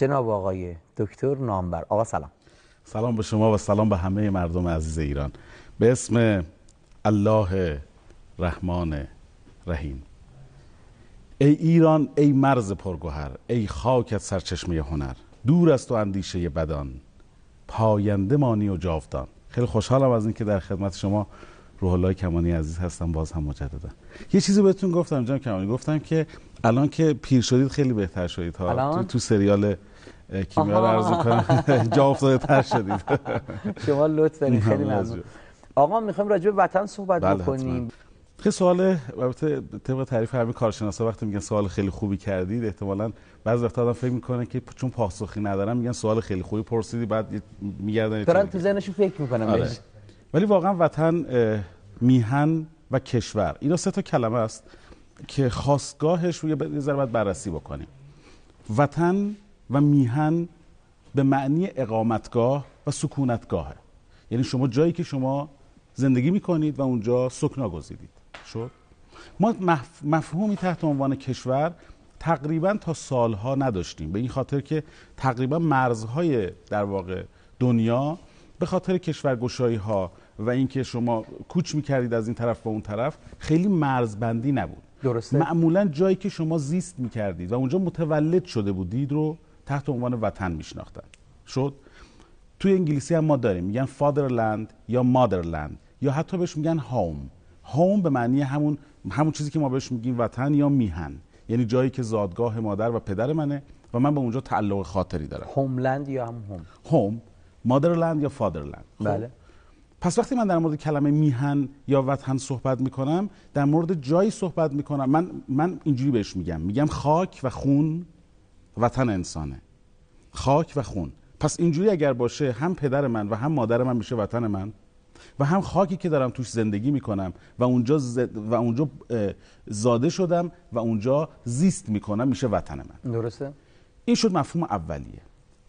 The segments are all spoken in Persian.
جناب آقای دکتر نامبر. آقا سلام. سلام به شما و سلام به همه مردم عزیز ایران. به اسم الله رحمان رحیم. ای ایران ای مرز پرگوهر ای خاکت سرچشمه هنر دور از تو اندیشه بدان پاینده مانی و جاودان. خیلی خوشحالم از اینکه در خدمت شما روح الله کمانی عزیز هستم باز هم مجددا. یه چیزی بهتون گفتم جناب کمانی. گفتم که الان که پیر شدید خیلی بهتر شدید ها. تو, تو سریال کیمیا رو عرض کنم جا افتاده تر شدید. شما لطف دارید. خیلی ممنون. آقا می‌خوایم راجع به وطن صحبت بله بکنیم. خیلی سوال البته طبق تعریف همین کارشناسا وقتی میگن سوال خیلی خوبی کردید احتمالاً بعضی وقتا آدم فکر می‌کنه که چون پاسخی ندارم میگن سوال خیلی خوبی پرسیدی بعد میگردن دارن تو ذهنشون فکر می‌کنم آره. ولی واقعا وطن میهن و کشور. اینا سه تا کلمه است که خواستگاهش رو یه ذره باید بررسی بکنیم. وطن و میهن به معنی اقامتگاه و سکونتگاهه. یعنی شما جایی که شما زندگی می‌کنید و اونجا سکنا گزیدید. شد؟ ما مفهومی تحت عنوان کشور تقریبا تا سالها نداشتیم. به این خاطر که تقریبا مرزهای در واقع دنیا به خاطر کشورگشایی ها و اینکه شما کوچ می‌کردید از این طرف به اون طرف خیلی مرزبندی نبود. درسته. معمولا جایی که شما زیست می‌کردید و اونجا متولد شده بودید رو تحت عنوان وطن میشناختن. شد. توی انگلیسی هم ما داریم. میگن فادرلند یا مادرلند یا حتی بهش میگن هوم هوم به معنی همون همون چیزی که ما بهش میگیم وطن یا میهن. یعنی جایی که زادگاه مادر و پدر منه و من به اونجا تعلق خاطری دارم. هوملند یا هم هوم هوم مادرلند یا فادرلند خب؟ بله. پس وقتی من در مورد کلمه میهن یا وطن صحبت می‌کنم در مورد جایی صحبت می‌کنم. من من اینجوری بهش میگم. میگم خاک و خون. وطن انسانه. خاک و خون. پس اینجوری اگر باشه هم پدر من و هم مادر من میشه وطن من؟ و هم خاکی که دارم توش زندگی می‌کنم و اونجا و اونجا زاده شدم و اونجا زیست می‌کنم میشه وطن من. درسته؟ این شد مفهوم اولیه.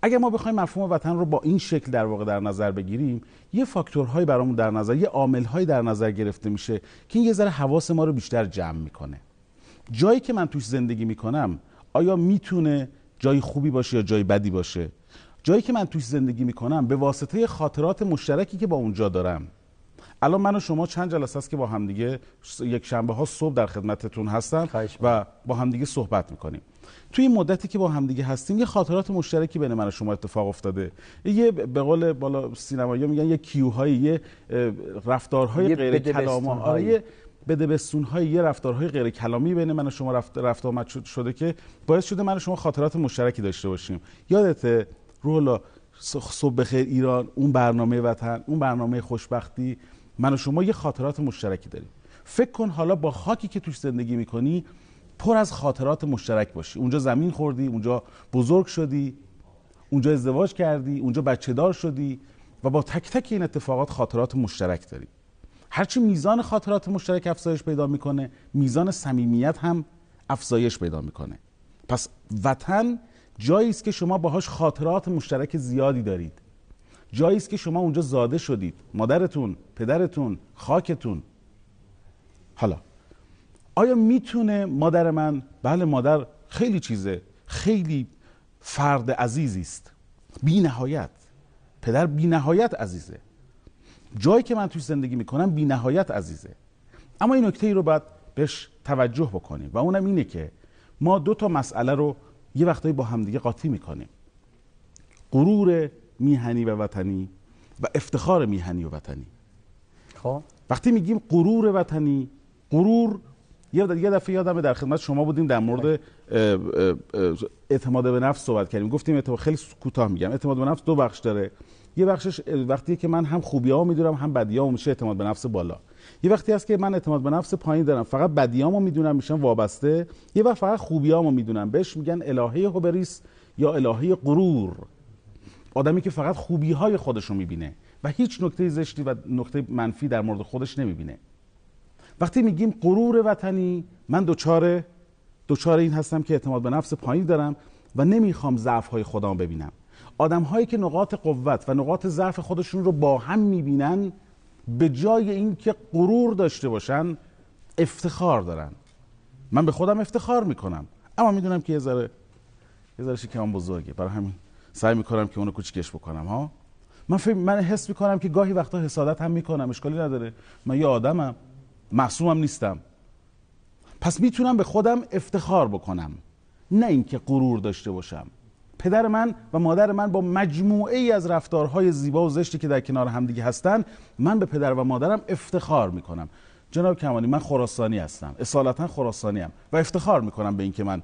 اگر ما بخوایم مفهوم وطن رو با این شکل در واقع در نظر بگیریم یه فاکتورهایی برامون در نظر یه عاملهایی در نظر گرفته میشه که این یه ذره حواس ما رو بیشتر جمع می‌کنه. جایی که من توش زندگی می‌کنم آیا می‌تونه جای خوبی باشه یا جای بدی باشه. جایی که من توش زندگی می‌کنم به واسطه خاطرات مشترکی که با اونجا دارم. الان من و شما چند جلسه است که با همدیگه یک شنبه ها صبح در خدمتتون هستم و با همدیگه صحبت می‌کنیم. توی این مدتی که با همدیگه هستیم یه خاطرات مشترکی بین من و شما اتفاق افتاده. یه به قول بالا سینمایی میگن یه کیوهایی یه رفتارهای غیر کلامی آره بدبستون های یه رفتارهای غیر کلامی بین من و شما رفت رفت آمد شده که باعث شده من و شما خاطرات مشترکی داشته باشیم. یادته رولا صبح بخیر ایران اون برنامه وطن اون برنامه خوشبختی. من و شما یه خاطرات مشترکی داریم. فکر کن حالا با خاکی که توش زندگی می‌کنی پر از خاطرات مشترک باشی. اونجا زمین خوردی اونجا بزرگ شدی اونجا ازدواج کردی اونجا بچه دار شدی و با تک تک این اتفاقات خاطرات مشترک داری. هرچی میزان خاطرات مشترک افزایش پیدا می‌کنه میزان صمیمیت هم افزایش پیدا می‌کنه. پس وطن جایی است که شما باهاش خاطرات مشترک زیادی دارید. جایی است که شما اونجا زاده شدید. مادرتون پدرتون خاکتون. حالا آیا می‌تونه مادر من بله مادر خیلی چیزه خیلی فرد عزیزی است. بی نهایت پدر بی نهایت عزیزه. جایی که من توی زندگی می‌کنم بی نهایت عزیزه. اما این نکته ای رو باید بهش توجه بکنیم و اونم اینه که ما دو تا مسئله رو یه وقتایی با همدیگه قاطی می‌کنیم. غرور میهنی و وطنی و افتخار میهنی و وطنی. خب. وقتی میگیم غرور وطنی غرور یه دفعه یادم در خدمت شما بودیم در مورد اعتماد به نفس صحبت کردیم. گفتیم اعتماد خیلی کوتاه میگم. اعتماد به نفس دو بخش داره. یه بخشش وقتی که من هم خوبیامو می‌دونم هم بدیامو میشه اعتماد به نفس بالا. یه وقتی هست که من اعتماد به نفس پایین دارم فقط بدیامو می‌دونم میشم وابسته. یه وقت فقط خوبیامو می‌دونم. بهش میگن الهه هوبریس یا الهه غرور. آدمی که فقط خوبی های خودش رو می‌بینه و هیچ نکته زشتی و نکته منفی در مورد خودش نمی‌بینه. وقتی میگیم غرور وطنی من دوچار دوچار این هستم که اعتماد به نفس پایین دارم و نمی‌خوام ضعف های خودم ببینم. آدم هایی که نقاط قوت و نقاط ضعف خودشون رو با هم می‌بینن به جای اینکه غرور داشته باشن افتخار دارن. من به خودم افتخار می‌کنم. اما می‌دونم که یه ذره یه ذره شکمم بزرگه. برای همین سعی می‌کنم که اونو کوچیکش بکنم ها؟ من فکر من حس می‌کنم که گاهی وقتا حسادت هم می‌کنم. اشکالی نداره. من یه آدمم. معصومم نیستم. پس می‌تونم به خودم افتخار بکنم. نه اینکه غرور داشته باشم. پدر من و مادر من با مجموعه ای از رفتارهای زیبا و زشتی که در کنار همدیگه هستن من به پدر و مادرم افتخار می‌کنم. جناب کمانی من خراسانی هستم. اصالتا خراسانی هم و افتخار می‌کنم به اینکه من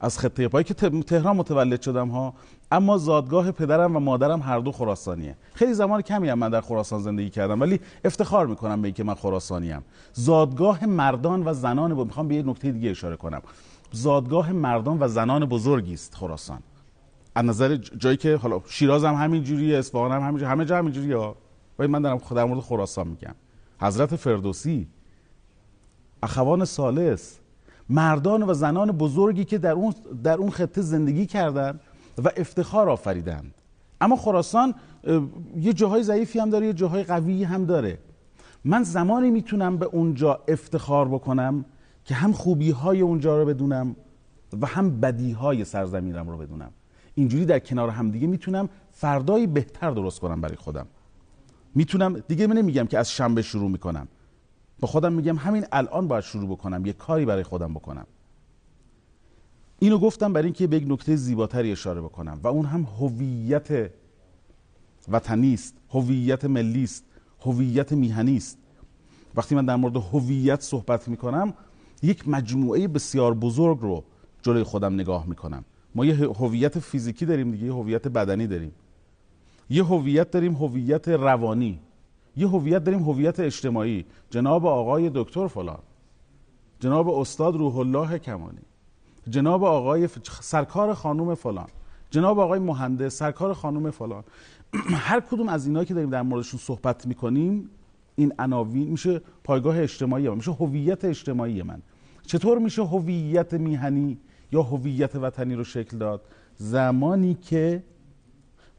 از خطه پایی که تهران متولد شدم ها اما زادگاه پدرم و مادرم هر دو خراسانیه. خیلی زمان کمی هم من در خراسان زندگی کردم ولی افتخار می‌کنم به اینکه من خراسانی ام زادگاه مردان و زنان با می‌خوام به یه نکته دیگه اشاره کنم. زادگاه مردان و زنان بزرگی است خراسان. از نظر جایی که حالا شیراز هم همین جوریه اصفهان هم همین همه جا همین جوریه ولی من دارم در مورد خراسان میگم. حضرت فردوسی اخوان سالس مردان و زنان بزرگی که در اون در اون خطه زندگی کردند و افتخار آفریدند. اما خراسان یه جاهای ضعیفی هم داره یه جاهای قوی هم داره. من زمانی می‌تونم به اونجا افتخار بکنم که هم خوبی های اونجا رو بدونم و هم بدی های سرزمینم رو بدونم. اینجوری در کنار هم دیگه می‌تونم فردایی بهتر درست کنم برای خودم. می‌تونم دیگه من نمیگم که از شنبه شروع می‌کنم. با خودم میگم همین الان باید شروع بکنم یه کاری برای خودم بکنم. اینو گفتم برای اینکه به یک نکته زیباتری اشاره بکنم و اون هم هویت وطنی است هویت ملی است هویت میهنی است. وقتی من در مورد هویت صحبت می‌کنم یک مجموعه بسیار بزرگ رو جلوی خودم نگاه می‌کنم. ما یه هویت فیزیکی داریم دیگه یه هویت بدنی داریم. یه هویت داریم هویت روانی. یه هویت داریم هویت اجتماعی. جناب آقای دکتر فلان. جناب استاد روح الله کمانی. جناب آقای سرکار خانوم فلان. جناب آقای مهندس سرکار خانوم فلان. هر کدوم از اینا که داریم در موردشون صحبت می‌کنیم این عناوین میشه پایگاه اجتماعی من میشه هویت اجتماعی من. چطور میشه هویت میهنی یا هویت وطنی رو شکل داد. زمانی که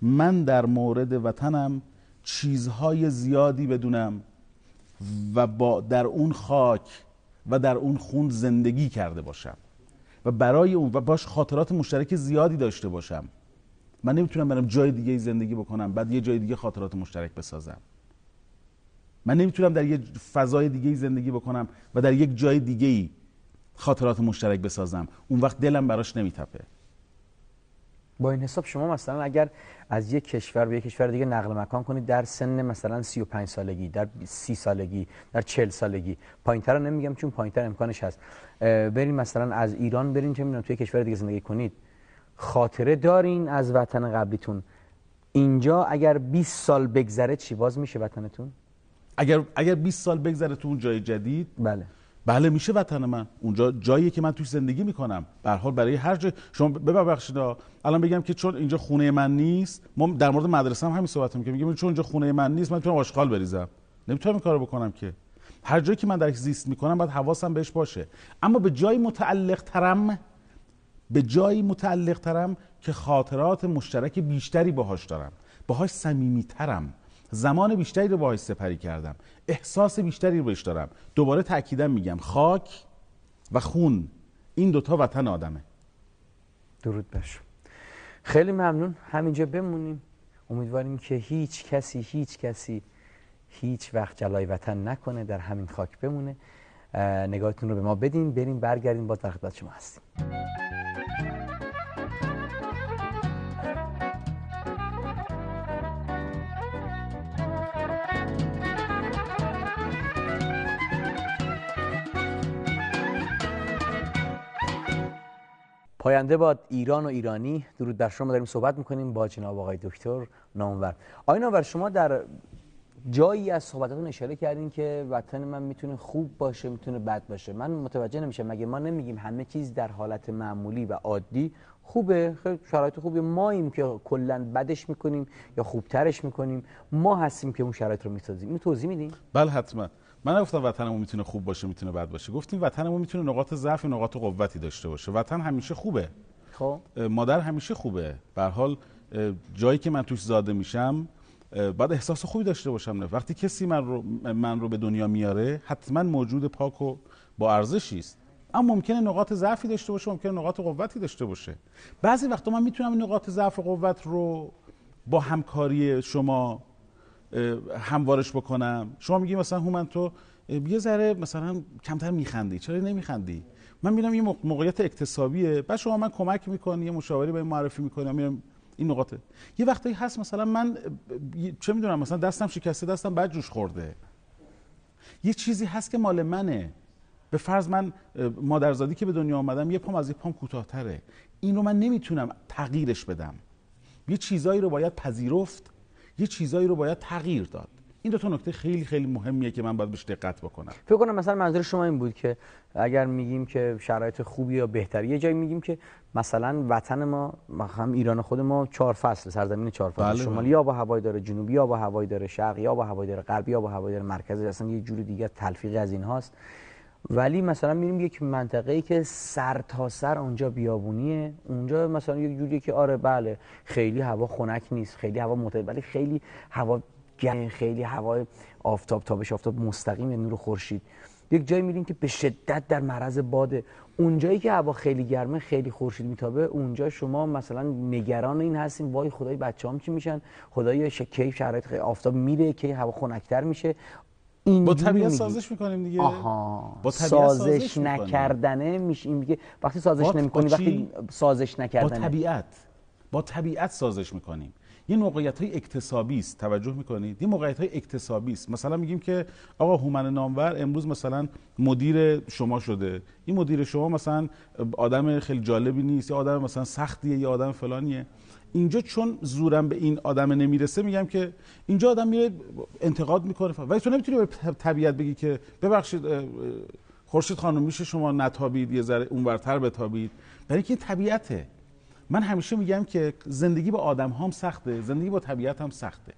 من در مورد وطنم چیزهای زیادی بدونم و با در اون خاک و در اون خون زندگی کرده باشم و برای اون و باش خاطرات مشترک زیادی داشته باشم. من نمی‌تونم برم جای دیگه زندگی بکنم بعد یه جای دیگه خاطرات مشترک بسازم. من نمی‌تونم در یه فضای دیگه زندگی بکنم و در یک جای دیگه خاطرات مشترک بسازم. اون وقت دلم براش نمیتپه. با این حساب شما مثلا اگر از یک کشور به یک کشور دیگه نقل مکان کنید در سن مثلا 35 سالگی در 30 سالگی در 40 سالگی پایینتر نمیگم چون پایینتر امکانش هست. برین مثلا از ایران برین چه می‌دونم توی کشور دیگه زندگی کنید. خاطره دارین از وطن قبلیتون. اینجا اگر 20 سال بگذره چی؟ باز میشه وطنتون؟ اگر اگر 20 سال بگذره تو اون جای جدید بله. بله میشه وطن من. اونجا جایی که من توش زندگی می‌کنم. به حال برای هر جای شما ببخشید الان بگم که چون اینجا خونه من نیست ما در مورد مدرسه هم همین صحبت می‌کنم میگم چون اینجا خونه من نیست من می‌تونم آشغال بریزم. نمی‌تونم این کارو بکنم که. هر جایی که من درش زیست می‌کنم باید حواسم بهش باشه. اما به جایی متعلق ترم به جایی متعلق ترم که خاطرات مشترک بیشتری باهاش دارم. باهاش صمیمیترم. زمان بیشتری رو باهاش سپری کردم. احساس بیشتری رو بهش دارم. دوباره تاکیدم میگم خاک و خون این دوتا وطن آدمه. درود بشو خیلی ممنون. همینجا بمونیم. امیدواریم که هیچ کسی هیچ کسی هیچ وقت جلای وطن نکنه در همین خاک بمونه. نگاهتون رو به ما بدین. بریم برگردیم. با در خدمت شما هستیم. پاینده باد ایران و ایرانی. درود بر شما داریم صحبت می‌کنیم با جناب آقای دکتر نامور. آقای نامور شما در جایی از صحبتاتون اشاره کردین که وطن من می‌تونه خوب باشه می‌تونه بد باشه. من متوجه نمیشم. مگه ما نمیگیم همه چیز در حالت معمولی و عادی خوبه؟ شرایط خوبه ماییم که کلا بدش می‌کنیم یا خوبترش می‌کنیم. ما هستیم که اون شرایط رو می‌سازیم. اینو توضیح میدین؟ بله حتما. من نگفتم وطنمون می‌تونه خوب باشه می‌تونه بد باشه. گفتیم وطنمون می‌تونه نقاط ضعف و نقاط قوتی داشته باشه. وطن همیشه خوبه. خب. مادر همیشه خوبه. به حال جایی که من توش زاده میشم بعد احساس خوبی داشته باشم. نه وقتی کسی من رو من رو به دنیا میاره حتما موجود پاک و با ارزشی است. اما ممکنه نقاط ضعفی داشته باشه ممکنه نقاط قوتی داشته باشه. بعضی وقتا من می‌تونم نقاط ضعف و قوت رو با همکاری شما هموارش بکنم. شما میگی مثلا هومن تو یه ذره مثلا کمتر میخندی. چرا نمیخندی؟ من میرم یه موقعیت اکتسابیه. بعد شما من کمک می‌کنی یه مشاوری به معرفی می‌کنی میرم این نقاطه. یه وقتایی هست مثلا من چه می‌دونم مثلا دستم شکسته دستم بعد جوش خورده. یه چیزی هست که مال منه. به فرض من مادرزادی که به دنیا آمدم یه پام از یه پام کوتاهتره. این رو من نمی‌تونم تغییرش بدم. یه چیزایی رو باید پذیرفت. یه چیزایی رو باید تغییر داد. این دو تا نکته خیلی خیلی مهمیه که من باید بهش دقت بکنم. فکر کنم مثلا منظور شما این بود که اگر میگیم که شرایط خوبی یا بهتری یه جایی میگیم که مثلا وطن ما هم ایران خود ما چهار فصل سرزمین چهار فصل. بله شمالی بله. یا با هوای داره جنوبی یا با هوای داره شرقی یا با هوای داره غربی یا با هوای داره مرکزی اصلا یه جور دیگه تلفیق از این هاست ولی مثلا میریم یک منطقه ای که سر تا سر اونجا بیابونیه. اونجا مثلا یک جوری که آره بله خیلی هوا خنک نیست خیلی هوا معتدل ولی خیلی هوا گرم خیلی هوای آفتاب تابش آفتاب مستقیم نور خورشید. یک جایی میریم که به شدت در معرض باده. اونجایی که هوا خیلی گرمه خیلی خورشید میتابه اونجا شما مثلا نگران این هستیم وای خدای بچه‌ام چی میشن؟ خدای کیف شرایط آفتاب میره که هوا خنکتر میشه. با طبیعت سازش می‌کنیم دیگه. آها. با سازش, سازش نکردنه میشه. این میگه وقتی سازش نمی‌کنی وقتی سازش نکردنه. با طبیعت. با طبیعت سازش می‌کنیم. یه موقعیت های اکتسابی است. توجه می‌کنید؟ یه موقعیت های اکتسابی است. مثلا میگیم که آقا هومن نامور امروز مثلا مدیر شما شده. این مدیر شما مثلا آدم خیلی جالبی نیست. یا آدم مثلا سختیه یا آدم فلانیه. اینجا چون زورم به این آدم نمی‌رسه میگم که اینجا آدم میره انتقاد می‌کنه. ولی تو نمی‌تونی به طبیعت بگی که ببخشید خورشید خانم میشه شما نتابید یه ذره اونورتر بتابید. برای اینکه طبیعته. من همیشه میگم که زندگی با آدم هم سخته زندگی با طبیعت هم سخته.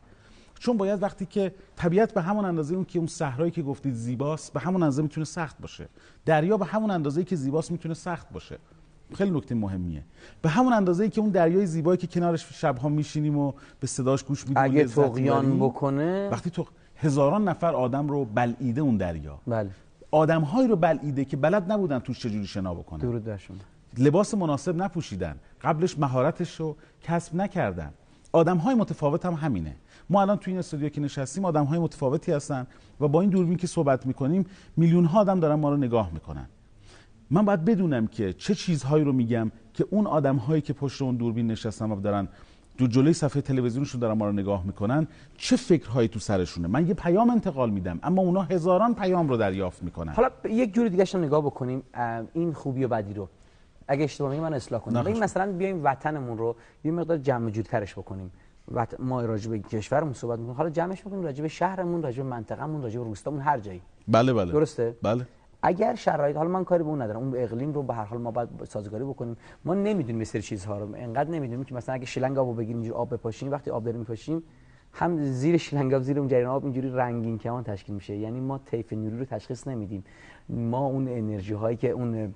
چون باید وقتی که طبیعت به همون اندازه اون که اون صحرایی که گفتید زیباست به همون اندازه می‌تونه سخت باشه. دریا به همون اندازه که زیباست می‌تونه سخت باشه. خیلی نکته مهمیه. به همون اندازه که اون دریای زیبایی که کنارش شبها میشینیم و به صداش گوش میدیم اگه تقیان بکنه؟ وقتی تو هزاران نفر آدم رو بلعیده اون دریا. بله. آدمهایی رو بلعیده که بلد نبودن توش چجوری شنا بکنن. درود لباس مناسب نپوشیدن. قبلش مهارتش رو کسب نکردن. آدم های متفاوت هم همینه. ما الان تو این استودیو که نشستیم آدم های متفاوتی هستن و با این دوربین که صحبت می‌کنیم میلیون ها آدم دارن ما رو نگاه می‌کنن. من باید بدونم که چه چیزهایی رو میگم که اون آدم هایی که پشت اون دوربین نشستن و دارن دو جلوی صفحه تلویزیونشون دارن ما رو نگاه می‌کنن چه فکرهایی تو سرشونه؟ من یه پیام انتقال میدم اما اونا هزاران پیام رو دریافت می‌کنن. حالا یک جور دیگه نگاه بکنیم این خوبی و بدی رو. اگه اشتباه من اصلاح کنیم ببین مثلا بیایم وطنمون رو یه مقدار جمع ترش بکنیم. وط... ما راجع به کشورمون صحبت می‌کنیم. حالا جمعش بکنیم راجع به شهرمون راجع به منطقه‌مون راجع به روستامون هر جایی. بله بله. درسته؟ بله. اگر شرایط حالا من کاری به اون ندارم. اون اقلیم رو به هر حال ما باید سازگاری بکنیم. ما نمی‌دونیم سری چیزها رو. انقدر نمی‌دونیم که مثلا اگه شلنگ آبو بگیریم اینجوری آب بپاشیم وقتی آب داریم میپاشیم هم زیر شلنگ آب زیر اون جریان آب اینجوری رنگین کمان تشکیل میشه. یعنی ما طیف نوری رو تشخیص نمیدیم. ما اون انرژی هایی که اون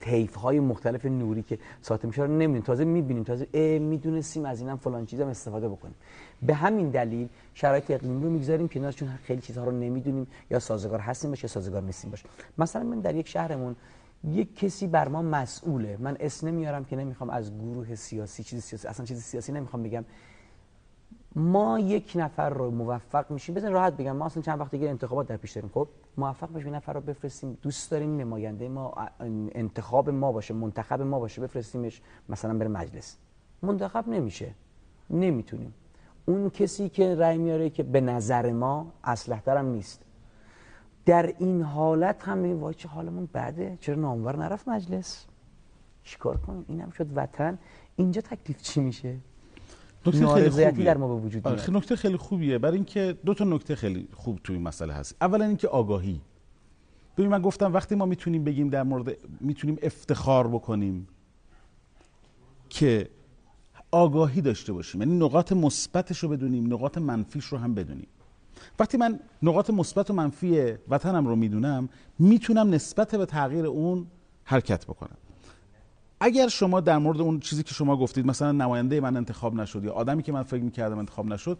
طیف های مختلف نوری که ساطع میشه رو نمی‌دونیم. تازه می‌بینیم. تازه می‌دونستیم از اینم فلان چیزم استفاده بکنیم. به همین دلیل شرایط اقلیمی رو می‌گذاریم کنار چون خیلی چیزها رو نمی‌دونیم یا سازگار هستیم باشه یا سازگار نیستیم باشه. مثلا من در یک شهرمون یک کسی بر ما مسئوله. من اسم نمیارم که نمی‌خوام از گروه سیاسی چیز سیاسی اصلا چیز سیاسی نمی‌خوام بگم. ما یک نفر رو موفق میشیم. بزن راحت بگم ما اصلا چند وقت دیگه انتخابات در پیش داریم خب؟ موفق بشیم نفر رو بفرستیم. دوست داریم نماینده ما انتخاب ما باشه منتخب ما باشه بفرستیمش مثلا بره مجلس. منتخب نمیشه. نمی‌تونیم. اون کسی که رأی میاره که به نظر ما اصلح هم نیست. در این حالت هم میگیم وای چه حالمون بده؟ چرا نامور نرفت مجلس؟ چیکار کنیم؟ اینم شد وطن. اینجا تکلیف چی میشه؟ نکته خیلی خوبیه در ما به وجود میاد. نکته خیلی خوبیه. برای اینکه دو تا نکته خیلی خوب توی این مسئله هست. اولا اینکه آگاهی. ببین من گفتم وقتی ما می‌تونیم بگیم در مورد می‌تونیم افتخار بکنیم که آگاهی داشته باشیم. یعنی نقاط مثبتش رو بدونیم نقاط منفیش رو هم بدونیم. وقتی من نقاط مثبت و منفی وطنم رو می‌دونم می‌تونم نسبت به تغییر اون حرکت بکنم. اگر شما در مورد اون چیزی که شما گفتید مثلا نماینده من انتخاب نشد یا آدمی که من فکر می‌کردم انتخاب نشد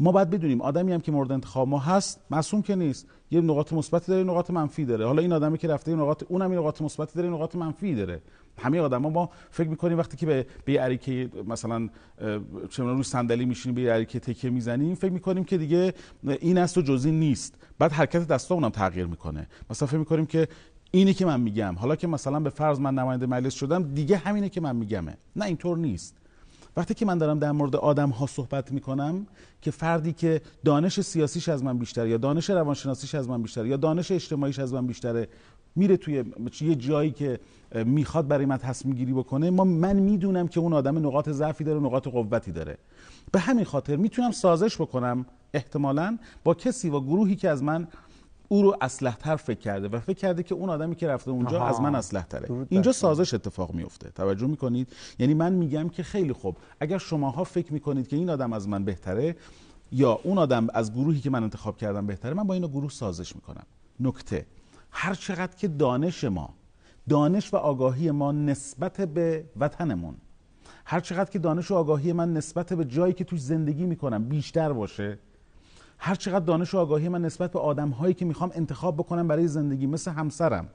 ما باید بدونیم آدمی هم که مورد انتخاب ما هست معصوم که نیست. یه نقاط مثبتی داره نقاط منفی داره. حالا این آدمی که رفته نقاط اونم این نقاط مثبتی داره نقاط منفی داره. همه آدما ما فکر می‌کنیم وقتی که به به عریکه مثلا چه روی صندلی میشینیم به عریکه تکه می‌زنیم فکر می‌کنیم که دیگه این است و جزئی نیست. بعد حرکت دستا اونم تغییر می‌کنه. مثلا فکر می‌کنیم که اینی که من میگم حالا که مثلا به فرض من نماینده مجلس شدم دیگه همینه که من میگمه. نه اینطور نیست. وقتی که من دارم در مورد آدم ها صحبت می‌کنم که فردی که دانش سیاسیش از من بیشتر یا دانش روانشناسیش از من بیشتر یا دانش اجتماعیش از من بیشتره میره توی یه جایی که می‌خواد برای من تصمیم گیری بکنه ما من می‌دونم که اون آدم نقاط ضعفی داره نقاط قوتی داره. به همین خاطر می‌تونم سازش بکنم احتمالا با کسی و گروهی که از من او رو اسلح تر فکر کرده و فکر کرده که اون آدمی که رفته اونجا از من اسلح تره اینجا سازش اتفاق میفته توجه می‌کنید؟ یعنی من میگم که خیلی خوب. اگر شماها فکر می‌کنید که این آدم از من بهتره یا اون آدم از گروهی که من انتخاب کردم بهتره من با این گروه سازش می‌کنم. نکته. هر چقدر که دانش ما دانش و آگاهی ما نسبت به وطنمون هر چقدر که دانش و آگاهی من نسبت به جایی که توش زندگی می‌کنم بیشتر باشه هر چقدر دانش و آگاهی من نسبت به آدم هایی که می‌خوام انتخاب بکنم برای زندگی مثل همسرم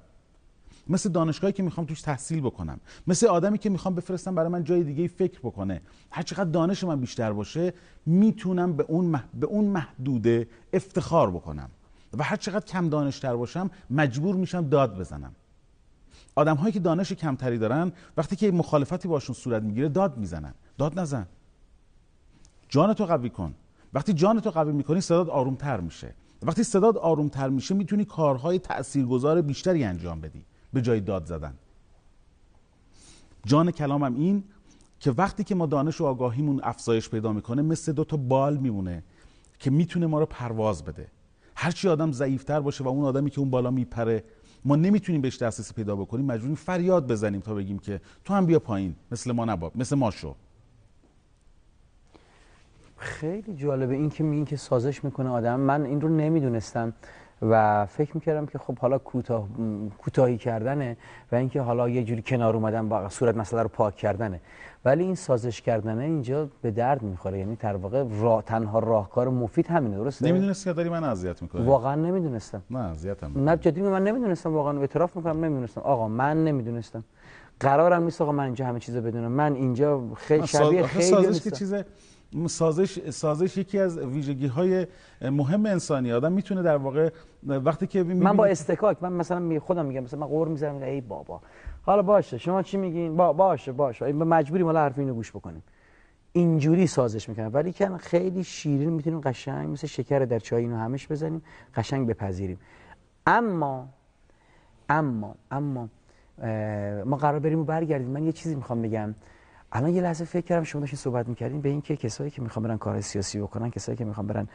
مثل دانشگاهی که می‌خوام توش تحصیل بکنم مثل آدمی که می‌خوام بفرستم برای من جای دیگه فکر بکنه هر چقدر دانش من بیشتر باشه می‌تونم به اون, به اون محدوده افتخار بکنم و هر چقدر کم دانشتر باشم مجبور میشم داد بزنم. آدم هایی که دانش کمتری دارن وقتی که مخالفتی باشون صورت می‌گیره داد می‌زنن. داد نزن. جان تو قوی کن. وقتی جان تو قوی می‌کنی صداد آرومتر میشه. وقتی صداد آرومتر میشه می‌تونی کارهای تاثیرگذار بیشتری انجام بدی به جای داد زدن. جان کلامم این که وقتی که ما دانش و آگاهیمون افزایش پیدا می‌کنه مثل دو تا بال میمونه که می‌تونه ما رو پرواز بده. هرچی آدم ضعیفتر باشه و اون آدمی که اون بالا میپره ما نمی‌تونیم بهش دسترسی پیدا بکنیم. مجبوریم فریاد بزنیم تا بگیم که تو هم بیا پایین مثل ما نبا مثل ما شو. خیلی جالبه این که این که سازش می‌کنه آدم. من این رو نمی‌دونستم و فکر می‌کردم که خب حالا کوتاه کوتاهی کردنه و اینکه حالا یه جوری کنار اومدن با صورت مسئله رو پاک کردنه. ولی این سازش کردنه اینجا به درد می‌خوره. یعنی در واقع راه تنها راهکار مفید همینه درسته؟ نمی‌دونستی که داری من اذیت می‌کنی. واقعا نمی‌دونستم. نه اذیتم نه جدی من نمی‌دونستم واقعا. اعتراف می‌کنم نمی‌دونستم. آقا من نمی‌دونستم. قرارم نیست آقا من اینجا همه چیزو بدونم. من اینجا خیلی شبیه خیلی سازش که چیز سازش سازش یکی از ویژگی های مهم انسانی آدم می‌تونه در واقع وقتی که من با استکاک من مثلا خودم میگم مثلا من قور می‌ذارم ای بابا. حالا باشه شما چی میگین؟ با باشه باشه. مجبوری حالا حرف اینو گوش بکنیم. اینجوری سازش می‌کنم ولی که خیلی شیرین می‌تونیم قشنگ مثل شکر در چای اینو همش بزنیم قشنگ بپذیریم. اما اما اما ما قرار بریم و برگردیم. من یه چیزی می‌خوام بگم. الان یه لحظه فکر کردم شما داشتین صحبت می‌کردین به اینکه کسایی که می‌خوان برن کار سیاسی بکنن کسایی که می‌خوان برن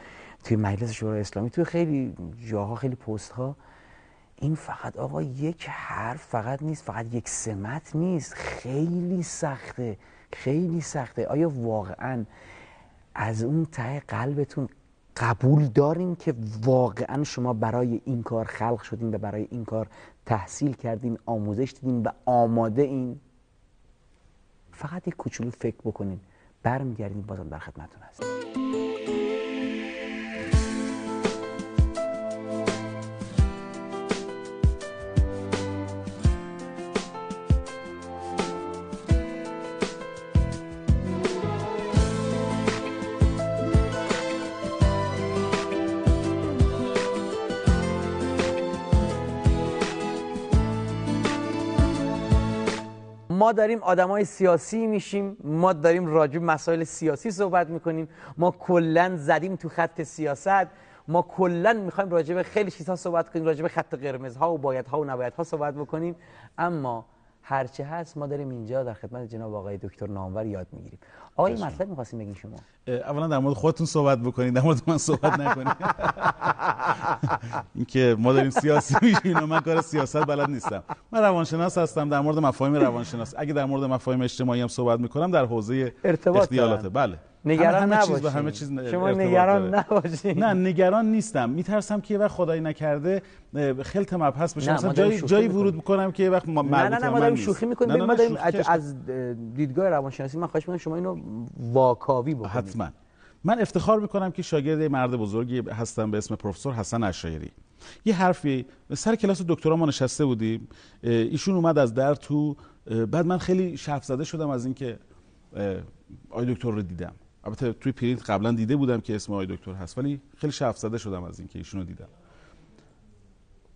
توی مجلس شورای اسلامی توی خیلی جاها خیلی پست ها این فقط آقا یک حرف فقط نیست فقط یک سمت نیست. خیلی سخته خیلی سخته. آیا واقعا از اون ته قلبتون قبول دارین که واقعا شما برای این کار خلق شدین و برای این کار تحصیل کردین آموزش دیدین و آماده این؟ فقط یک کوچولو فکر بکنین برمیگردین بازم در خدمتتون هستیم. داریم آدمای سیاسی میشیم ما داریم راجع مسائل سیاسی صحبت می‌کنیم. ما کلا زدیم تو خط سیاست. ما کلا می‌خوایم راجع به خیلی چیزها صحبت کنیم راجع به خط قرمزها و بایدها و نبایدها صحبت بکنیم. اما هرچه هست ما داریم اینجا در خدمت جناب آقای دکتر نامور یاد می‌گیریم. آقای مطلب می‌خواستیم بگیم شما. اولا در مورد خودتون صحبت بکنید در مورد من صحبت نکنید. اینکه ما داریم سیاسی میشیم من کار سیاست بلد نیستم. من روانشناس هستم در مورد مفاهیم روانشناس. اگه در مورد مفاهیم اجتماعی هم صحبت می‌کنم در حوزه ارتباط اختیالات بله. نگران نباشین. همه چیز شما نگران داره. نباشین. نه نگران نیستم. میترسم که یه وقت خدایی نکرده خلط مبحث بشه. مثلا جایی جایی. ورود بکنم که یه وقت ما- نه نه نه ما داریم. شوخی می‌کنیم. ما داریم از, دیدگاه روانشناسی من خواهش می‌کنم شما اینو واکاوی بکنید. حتما. من افتخار می‌کنم که شاگرد مرد بزرگی هستم به اسم پروفسور حسن اشایری یه حرفی سر کلاس دکترا ما نشسته بودیم. ایشون اومد از در تو بعد من خیلی شرف زده شدم از اینکه آقای دکتر رو دیدم. البته توی پرینت قبلا دیده بودم که اسم آقای دکتر هست ولی خیلی شرف زده شدم از اینکه ایشون رو دیدم.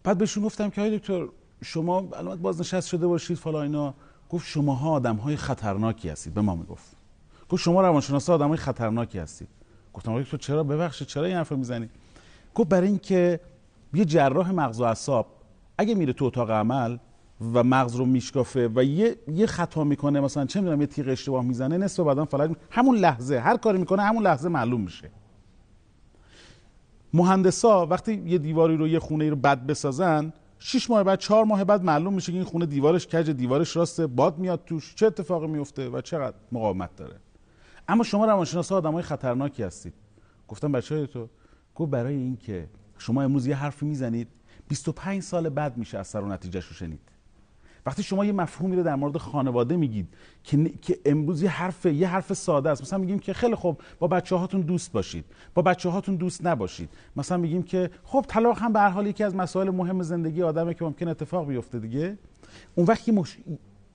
بعد بهشون گفتم که آقای دکتر شما علامت بازنشست شده باشید فلا اینا. گفت شماها آدم های خطرناکی هستید. به ما می‌گفت. گفت شما روانشناسا آدم های خطرناکی هستید. گفتم آقای دکتر چرا؟ ببخشید چرا این حرف می‌زنی گفت برای اینکه یه جراح مغز و اعصاب اگه میره تو اتاق عمل و مغز رو میشکافه و یه یه خطا می‌کنه مثلا چه می‌دونم یه تیغ اشتباه می‌زنه نصف بدن فلج همون لحظه هر کاری می‌کنه همون لحظه معلوم میشه. مهندسا وقتی یه دیواری رو یه خونه رو بد بسازن شش ماه بعد چهار ماه بعد معلوم میشه که این خونه دیوارش کج دیوارش راسته باد میاد توش چه اتفاقی میفته و چقدر مقاومت داره. اما شما روانشناسا آدمای خطرناکی هستید. گفتم بچه تو گفت برای اینکه شما امروز یه حرفی می‌زنید 25 سال بعد میشه اثر و نتیجهش رو شنید. وقتی شما یه مفهومی رو در مورد خانواده میگید که, که امروز یه حرف یه حرف ساده است. مثلا میگیم که خیلی خوب با بچه هاتون دوست باشید. با بچه هاتون دوست نباشید. مثلا میگیم که خب طلاق هم به هر حال یکی از مسائل مهم زندگی آدمه که ممکن اتفاق بیفته دیگه. اون وقت که مش...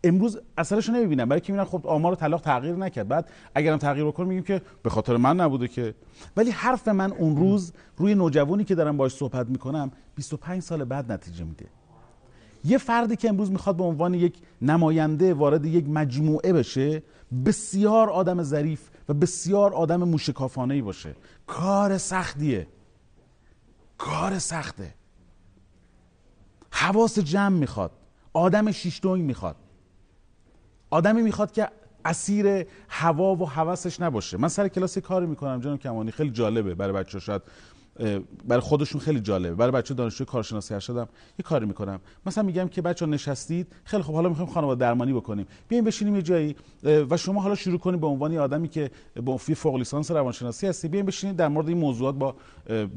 امروز اثرش رو نمی‌بینم. برای که می‌بینن خب آمار طلاق تغییر نکرد. بعد اگرم تغییر بکنه میگیم که به خاطر من نبوده که. ولی حرف من اون روز روی نوجوانی که دارم باش صحبت می‌کنم 25 سال بعد نتیجه میده. یه فردی که امروز می‌خواد به عنوان یک نماینده وارد یک مجموعه بشه بسیار آدم ظریف و بسیار آدم موشکافانه ای باشه. کار سختیه. کار سخته. حواس جمع می‌خواد. آدم شیشتونگ می‌خواد. آدمی می‌خواد که اسیر هوا و هوسش نباشه. من سر کلاس کاری می‌کنم جناب کمانی. خیلی جالبه برای بچه شاید برای خودشون خیلی جالبه. برای بچه دانشجوی کارشناسی ارشدم یه کاری می‌کنم. مثلا میگم که بچه نشستید خیلی خب حالا می‌خوایم خانواده درمانی بکنیم. بیاین بشینیم یه جایی و شما حالا شروع کنید به عنوان آدمی که با فوق لیسانس روانشناسی هستی بیاین بشینید در مورد این موضوعات با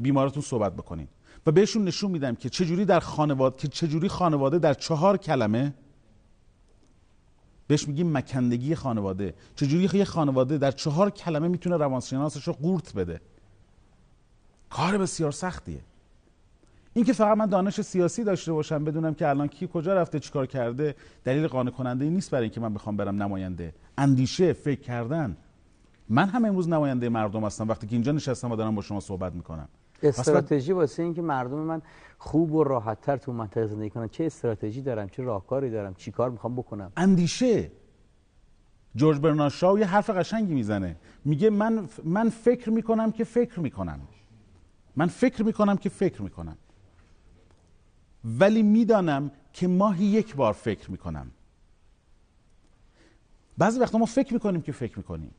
بیمارتون صحبت بکنید و بهشون نشون میدم که چجوری در خانواده که چجوری خانواده در چهار کلمه بهش میگیم مکندگی خانواده. چجوری یه خانواده در چهار کلمه می‌تونه روانشناسش رو قورت بده؟ کار بسیار سختیه. این که فقط من دانش سیاسی داشته باشم بدونم که الان کی کجا رفته چیکار کرده دلیل قانع کننده ای نیست برای اینکه من بخوام برم نماینده. اندیشه فکر کردن. من هم امروز نماینده مردم هستم. وقتی که اینجا نشستم و دارم با شما صحبت می‌کنم. استراتژی واسه اینکه مردم من خوب و راحتتر تو منطقه زندگی کنن. چه استراتژی دارم چه راهکاری دارم چی کار می‌خوام بکنم؟ اندیشه. جورج برناشاو یه حرف قشنگی می‌زنه. میگه من من فکر می‌کنم که فکر می‌کنم. من فکر می‌کنم که فکر می‌کنم. ولی می‌دانم که ماهی یک بار فکر می‌کنم. بعضی وقتا ما فکر می‌کنیم که فکر می‌کنیم.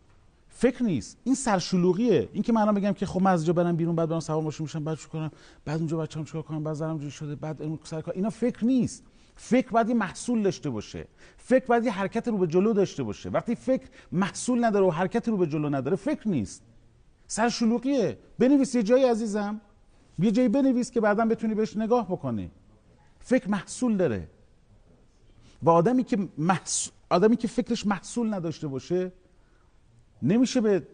فکر نیست. این سرشلوغیه. این که من بگم که خب من از اینجا برم بیرون بعد برم سوار ماشین میشم بعد چی کنم؟ بعد اونجا بچه‌ام چیکار کنم؟ بعد زنم جوری شده بعد اون سر کار. اینا فکر نیست. فکر باید یه محصول داشته باشه. فکر باید یه حرکت رو به جلو داشته باشه. وقتی فکر محصول نداره و حرکت رو به جلو نداره فکر نیست. سرشلوغیه. بنویس یه جایی عزیزم. یه جایی بنویس که بعدا بتونی بهش نگاه بکنی. فکر محصول داره. و آدمی که محص... آدمی که فکرش محصول نداشته باشه نمیشه به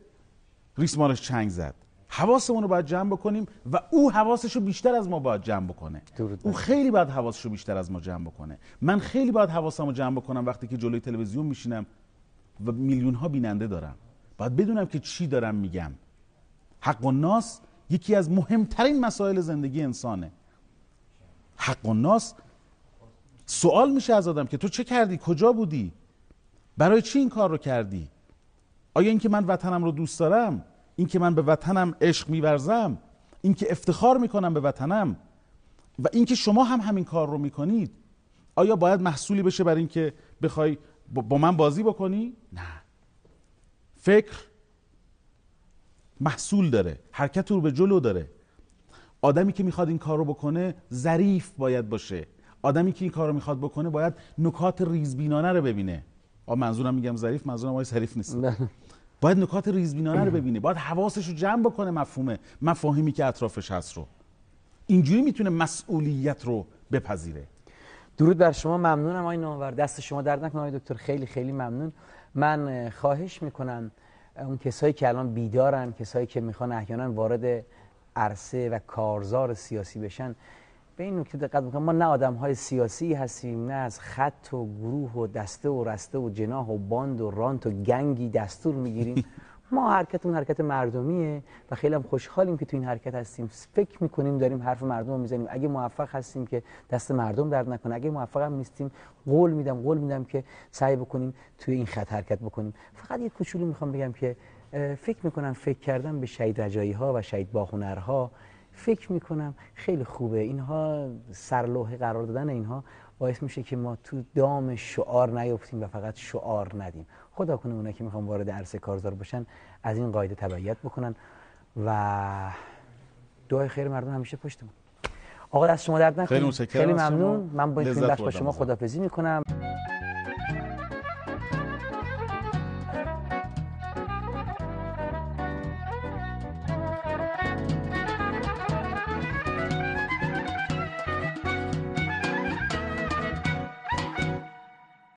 ریسمانش چنگ زد. حواسمون رو باید جمع بکنیم و او حواسش رو بیشتر از ما باید جمع بکنه. او خیلی باید حواسش رو بیشتر از ما جمع بکنه. من خیلی باید حواسم رو جمع بکنم وقتی که جلوی تلویزیون میشینم و میلیون ها بیننده دارم. باید بدونم که چی دارم میگم. حق و ناس یکی از مهمترین مسائل زندگی انسانه. حق و ناس سوال میشه از آدم که تو چه کردی؟ کجا بودی؟ برای چی این کار رو کردی؟ آیا اینکه من وطنم رو دوست دارم؟ اینکه من به وطنم عشق میورزم؟ اینکه افتخار می‌کنم به وطنم؟ و اینکه شما هم همین کار رو می‌کنید؟ آیا باید محصولی بشه برای اینکه بخوای با من بازی بکنی؟ نه. فکر محصول داره حرکت رو به جلو داره. آدمی که می‌خواد این کار رو بکنه ظریف باید باشه. آدمی که این کار رو می‌خواد بکنه باید نکات ریزبینانه رو ببینه. آ منظورم میگم ظریف منظورم آقای ظریف نیست. باید نکات ریزبینانه رو ببینه. باید حواسش رو جمع بکنه مفهومه. مفاهیمی که اطرافش هست رو. اینجوری می‌تونه مسئولیت رو بپذیره. درود بر شما. ممنونم آقای نامور دست شما درد نکنه آقای دکتر. خیلی خیلی ممنون. من خواهش می‌کنم اون کسایی که الان بیدارن کسایی که می‌خوان احیانا وارد عرصه و کارزار سیاسی بشن به این نکته دقت بکنم ما نه آدم های سیاسی هستیم نه از خط و گروه و دسته و رسته و جناح و باند و رانت و گنگی دستور می‌گیریم. ما حرکت اون حرکت مردمیه و خیلی هم خوشحالیم که تو این حرکت هستیم. فکر می‌کنیم داریم حرف مردم رو می‌زنیم. اگه موفق هستیم که دست مردم درد نکنه. اگه موفق هم نیستیم قول میدم قول میدم که سعی بکنیم توی این خط حرکت بکنیم. فقط یه کوچولو می‌خوام بگم که فکر می‌کنم فکر کردم به شهید رجایی ها و شهید باهنرها فکر می‌کنم خیلی خوبه. اینها سرلوحه قرار دادن اینها. باعث میشه که ما تو دام شعار نیفتیم و فقط شعار ندیم. خدا کنه اونایی که می‌خوان وارد عرصه کارزار باشن از این قاعده تبعیت بکنن و دعای خیر مردم همیشه پشتمون. آقا دست شما درد نکنه. خیلی, خیلی ممنون. من با این با شما خدافظی می‌کنم.